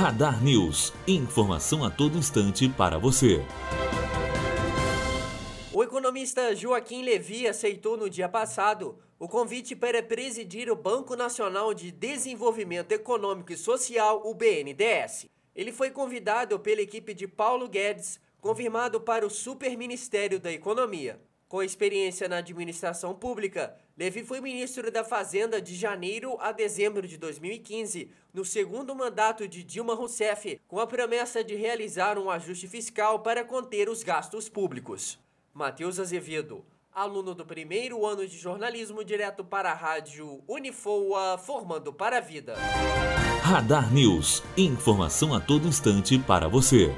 Radar News. Informação a todo instante para você. O economista Joaquim Levi aceitou no dia passado o convite para presidir o Banco Nacional de Desenvolvimento Econômico e Social, o BNDES. Ele foi convidado pela equipe de Paulo Guedes, confirmado para o Superministério da Economia. Com experiência na administração pública, Levi foi ministro da Fazenda de janeiro a dezembro de 2015, no segundo mandato de Dilma Rousseff, com a promessa de realizar um ajuste fiscal para conter os gastos públicos. Matheus Azevedo, aluno do primeiro ano de jornalismo, direto para a rádio Unifoa, formando para a vida. Radar News. Informação a todo instante para você.